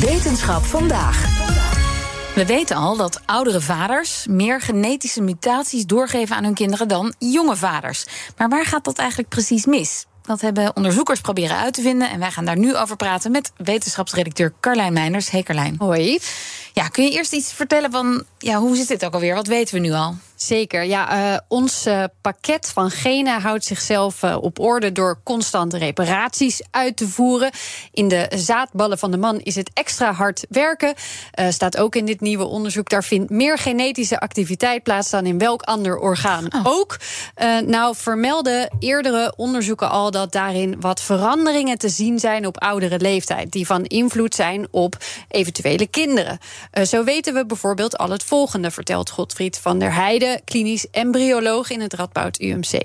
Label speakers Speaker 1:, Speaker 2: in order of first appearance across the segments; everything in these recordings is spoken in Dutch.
Speaker 1: Wetenschap vandaag. We weten al dat oudere vaders meer genetische mutaties doorgeven aan hun kinderen dan jonge vaders. Maar waar gaat dat eigenlijk precies mis? Dat hebben onderzoekers proberen uit te vinden. En wij gaan daar nu over praten met wetenschapsredacteur Carlijn Meiners. Hey Carlijn.
Speaker 2: Hoi.
Speaker 1: Ja, kun je eerst iets vertellen van ja, hoe zit dit ook alweer? Wat weten we nu al?
Speaker 2: Zeker, ja. Uh, ons uh, pakket van genen houdt zichzelf uh, op orde door constante reparaties uit te voeren. In de zaadballen van de man is het extra hard werken. staat ook in dit nieuwe onderzoek. Daar vindt meer genetische activiteit plaats dan in welk ander orgaan oh. ook. nou, vermelden eerdere onderzoeken al dat daarin wat veranderingen te zien zijn op oudere leeftijd. Die van invloed zijn op eventuele kinderen. Zo weten we bijvoorbeeld al het volgende, vertelt Godfried van der Heijden klinisch embryoloog in het Radboud UMC.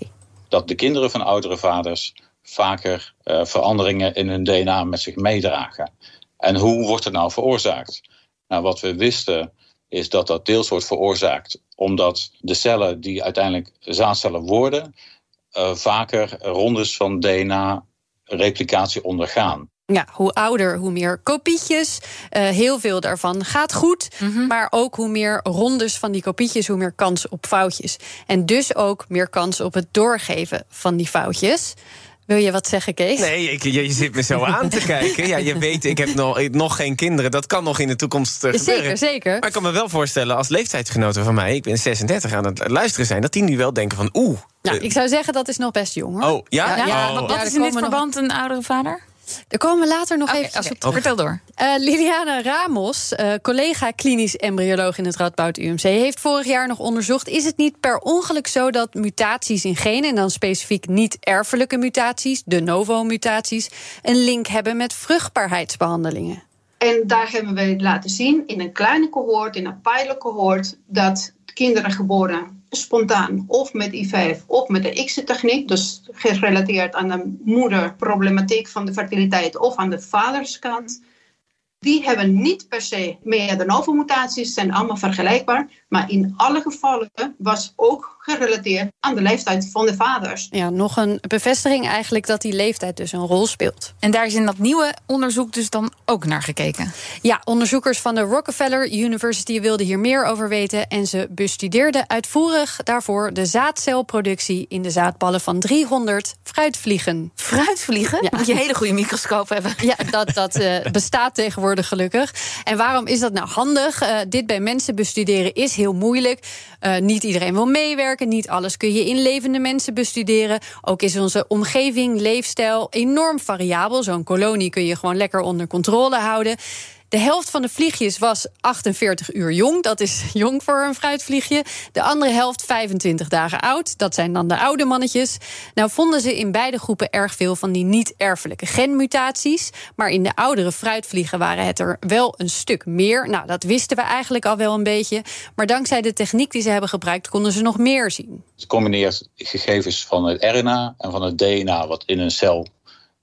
Speaker 3: Dat de kinderen van oudere vaders vaker uh, veranderingen in hun DNA met zich meedragen. En hoe wordt het nou veroorzaakt? Nou, wat we wisten is dat dat deels wordt veroorzaakt omdat de cellen die uiteindelijk zaadcellen worden, uh, vaker rondes van DNA-replicatie ondergaan.
Speaker 2: Ja, hoe ouder, hoe meer kopietjes. Uh, heel veel daarvan gaat goed. Mm -hmm. Maar ook hoe meer rondes van die kopietjes, hoe meer kans op foutjes. En dus ook meer kans op het doorgeven van die foutjes. Wil je wat zeggen, Kees?
Speaker 4: Nee, ik, je, je, zit me zo aan te kijken. Ja, je weet, ik heb nog, nog geen kinderen. Dat kan nog in de toekomst uh, gebeuren.
Speaker 2: Zeker, zeker.
Speaker 4: Maar ik kan me wel voorstellen, als leeftijdsgenoten van mij... ik ben 36 aan het luisteren zijn... dat die nu wel denken van oeh...
Speaker 2: Nou, ik zou zeggen, dat is nog best jong, hoor.
Speaker 4: Oh, ja?
Speaker 1: ja, ja
Speaker 4: oh.
Speaker 1: Wat, wat is in dit verband een oudere vader?
Speaker 2: Daar komen we later nog
Speaker 1: okay,
Speaker 2: even
Speaker 1: okay.
Speaker 2: op.
Speaker 1: Vertel door.
Speaker 2: Uh, Liliana Ramos, uh, collega klinisch embryoloog in het Radboud UMC... heeft vorig jaar nog onderzocht... is het niet per ongeluk zo dat mutaties in genen... en dan specifiek niet-erfelijke mutaties, de novo-mutaties... een link hebben met vruchtbaarheidsbehandelingen?
Speaker 5: En daar hebben we laten zien in een kleine cohort, in een pilotcohort... dat kinderen geboren spontaan of met IVF of met de ICSI-techniek, dus gerelateerd aan de moederproblematiek van de fertiliteit of aan de vaderskant, die hebben niet per se meer de novo-mutaties, zijn allemaal vergelijkbaar. Maar in alle gevallen was ook gerelateerd aan de leeftijd van de vaders.
Speaker 2: Ja, nog een bevestiging eigenlijk dat die leeftijd dus een rol speelt.
Speaker 1: En daar is in dat nieuwe onderzoek dus dan ook naar gekeken?
Speaker 2: Ja, onderzoekers van de Rockefeller University wilden hier meer over weten. En ze bestudeerden uitvoerig daarvoor de zaadcelproductie in de zaadballen van 300 fruitvliegen.
Speaker 1: Fruitvliegen? Ja. Moet je een hele goede microscoop hebben.
Speaker 2: Ja, dat, dat uh, bestaat tegenwoordig gelukkig. En waarom is dat nou handig? Uh, dit bij mensen bestuderen is heel moeilijk. Uh, niet iedereen wil meewerken. Niet alles kun je in levende mensen bestuderen. Ook is onze omgeving, leefstijl enorm variabel. Zo'n kolonie kun je gewoon lekker onder controle houden. De helft van de vliegjes was 48 uur jong. Dat is jong voor een fruitvliegje. De andere helft 25 dagen oud. Dat zijn dan de oude mannetjes. Nou vonden ze in beide groepen erg veel van die niet-erfelijke genmutaties. Maar in de oudere fruitvliegen waren het er wel een stuk meer. Nou, dat wisten we eigenlijk al wel een beetje. Maar dankzij de techniek die ze hebben gebruikt, konden ze nog meer zien.
Speaker 3: Het combineert gegevens van het RNA en van het DNA wat in een cel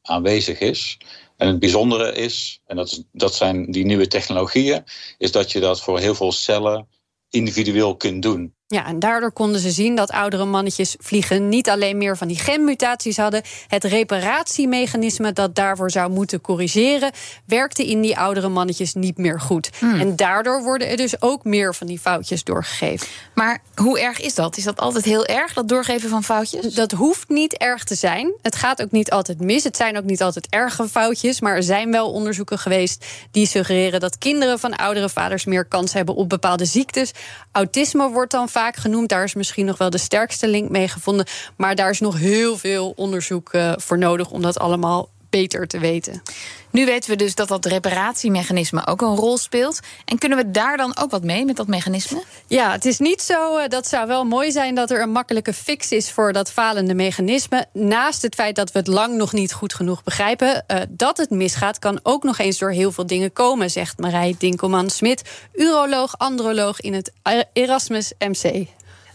Speaker 3: aanwezig is. En het bijzondere is, en dat, is, dat zijn die nieuwe technologieën, is dat je dat voor heel veel cellen individueel kunt doen.
Speaker 2: Ja, en daardoor konden ze zien dat oudere mannetjes vliegen niet alleen meer van die genmutaties hadden. Het reparatiemechanisme dat daarvoor zou moeten corrigeren, werkte in die oudere mannetjes niet meer goed. Hmm. En daardoor worden er dus ook meer van die foutjes doorgegeven.
Speaker 1: Maar hoe erg is dat? Is dat altijd heel erg, dat doorgeven van foutjes?
Speaker 2: Dat hoeft niet erg te zijn. Het gaat ook niet altijd mis. Het zijn ook niet altijd erge foutjes. Maar er zijn wel onderzoeken geweest die suggereren dat kinderen van oudere vaders meer kans hebben op bepaalde ziektes. Autisme wordt dan vaak vaak genoemd. Daar is misschien nog wel de sterkste link mee gevonden. Maar daar is nog heel veel onderzoek uh, voor nodig om dat allemaal beter te weten.
Speaker 1: Nu weten we dus dat dat reparatiemechanisme ook een rol speelt. En kunnen we daar dan ook wat mee met dat mechanisme?
Speaker 2: Ja, het is niet zo. Uh, dat zou wel mooi zijn dat er een makkelijke fix is voor dat falende mechanisme. Naast het feit dat we het lang nog niet goed genoeg begrijpen. Uh, dat het misgaat, kan ook nog eens door heel veel dingen komen, zegt Marij Dinkelman-Smit, uroloog, androloog in het Erasmus MC.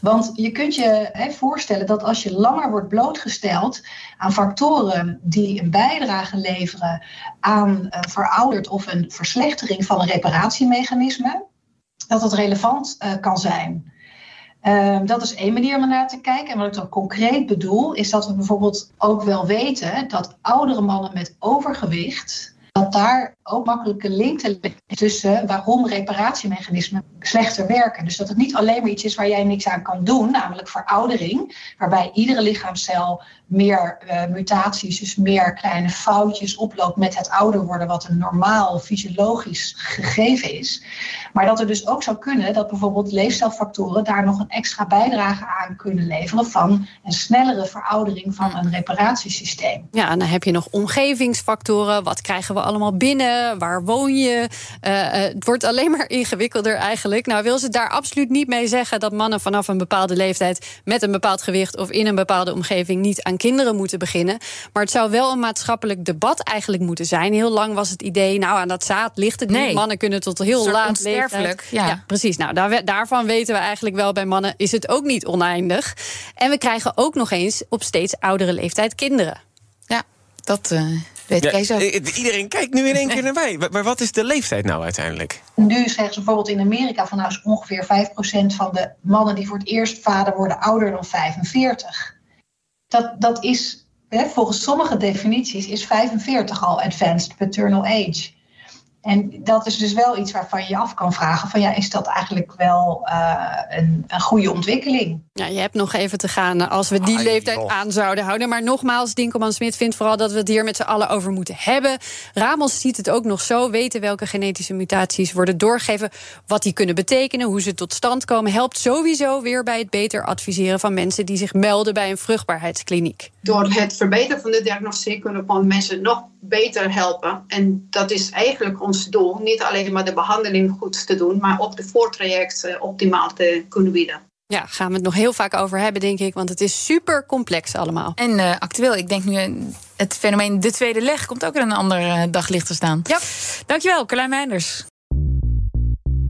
Speaker 6: Want je kunt je he, voorstellen dat als je langer wordt blootgesteld aan factoren die een bijdrage leveren aan een verouderd of een verslechtering van een reparatiemechanisme, dat dat relevant uh, kan zijn. Uh, dat is één manier om naar te kijken. En wat ik dan concreet bedoel, is dat we bijvoorbeeld ook wel weten dat oudere mannen met overgewicht dat daar ook makkelijke link te leggen tussen waarom reparatiemechanismen slechter werken. Dus dat het niet alleen maar iets is waar jij niks aan kan doen, namelijk veroudering, waarbij iedere lichaamscel meer uh, mutaties, dus meer kleine foutjes oploopt met het ouder worden, wat een normaal fysiologisch gegeven is. Maar dat er dus ook zou kunnen dat bijvoorbeeld leefstijlfactoren daar nog een extra bijdrage aan kunnen leveren van een snellere veroudering van een reparatiesysteem.
Speaker 2: Ja, en dan heb je nog omgevingsfactoren. Wat krijgen we allemaal binnen? Waar woon je? Uh, het wordt alleen maar ingewikkelder eigenlijk. Nou, wil ze daar absoluut niet mee zeggen dat mannen vanaf een bepaalde leeftijd met een bepaald gewicht of in een bepaalde omgeving niet aan kinderen moeten beginnen. Maar het zou wel een maatschappelijk debat eigenlijk moeten zijn. Heel lang was het idee, nou, aan dat zaad ligt het niet. Mannen kunnen tot heel laat
Speaker 1: leeftijd. Ja.
Speaker 2: ja. precies. Nou, daar, daarvan weten we eigenlijk wel bij mannen is het ook niet oneindig. En we krijgen ook nog eens op steeds oudere leeftijd kinderen.
Speaker 1: Ja, dat uh, weet ja, Kees ook.
Speaker 4: Iedereen kijkt nu in één keer naar mij. Maar wat is de leeftijd nou uiteindelijk?
Speaker 6: Nu zeggen ze bijvoorbeeld in Amerika van nou is ongeveer 5% van de mannen die voor het eerst vader worden ouder dan 45. Dat, dat is, hè, volgens sommige definities, is 45 al advanced paternal age. En dat is dus wel iets waarvan je je af kan vragen: van ja, is dat eigenlijk wel uh, een, een, goede ontwikkeling?
Speaker 2: Ja, je hebt nog even te gaan als we die leeftijd aan zouden houden. Maar nogmaals, Dinkelman Smit vindt vooral dat we het hier met z'n allen over moeten hebben. Ramos ziet het ook nog zo: weten welke genetische mutaties worden doorgegeven, wat die kunnen betekenen, hoe ze tot stand komen, helpt sowieso weer bij het beter adviseren van mensen die zich melden bij een vruchtbaarheidskliniek.
Speaker 5: Door het verbeteren van de diagnostiek kunnen we mensen nog beter helpen. En dat is eigenlijk ons doel. Niet alleen maar de behandeling goed te doen, maar ook de voortraject eh, optimaal te kunnen bieden.
Speaker 2: Ja, gaan we het nog heel vaak over hebben, denk ik. Want het is super complex allemaal.
Speaker 1: En uh, actueel, ik denk nu, het fenomeen de tweede leg komt ook in een ander uh, daglicht te staan.
Speaker 2: Ja.
Speaker 1: Dankjewel, Carlijn Meinders.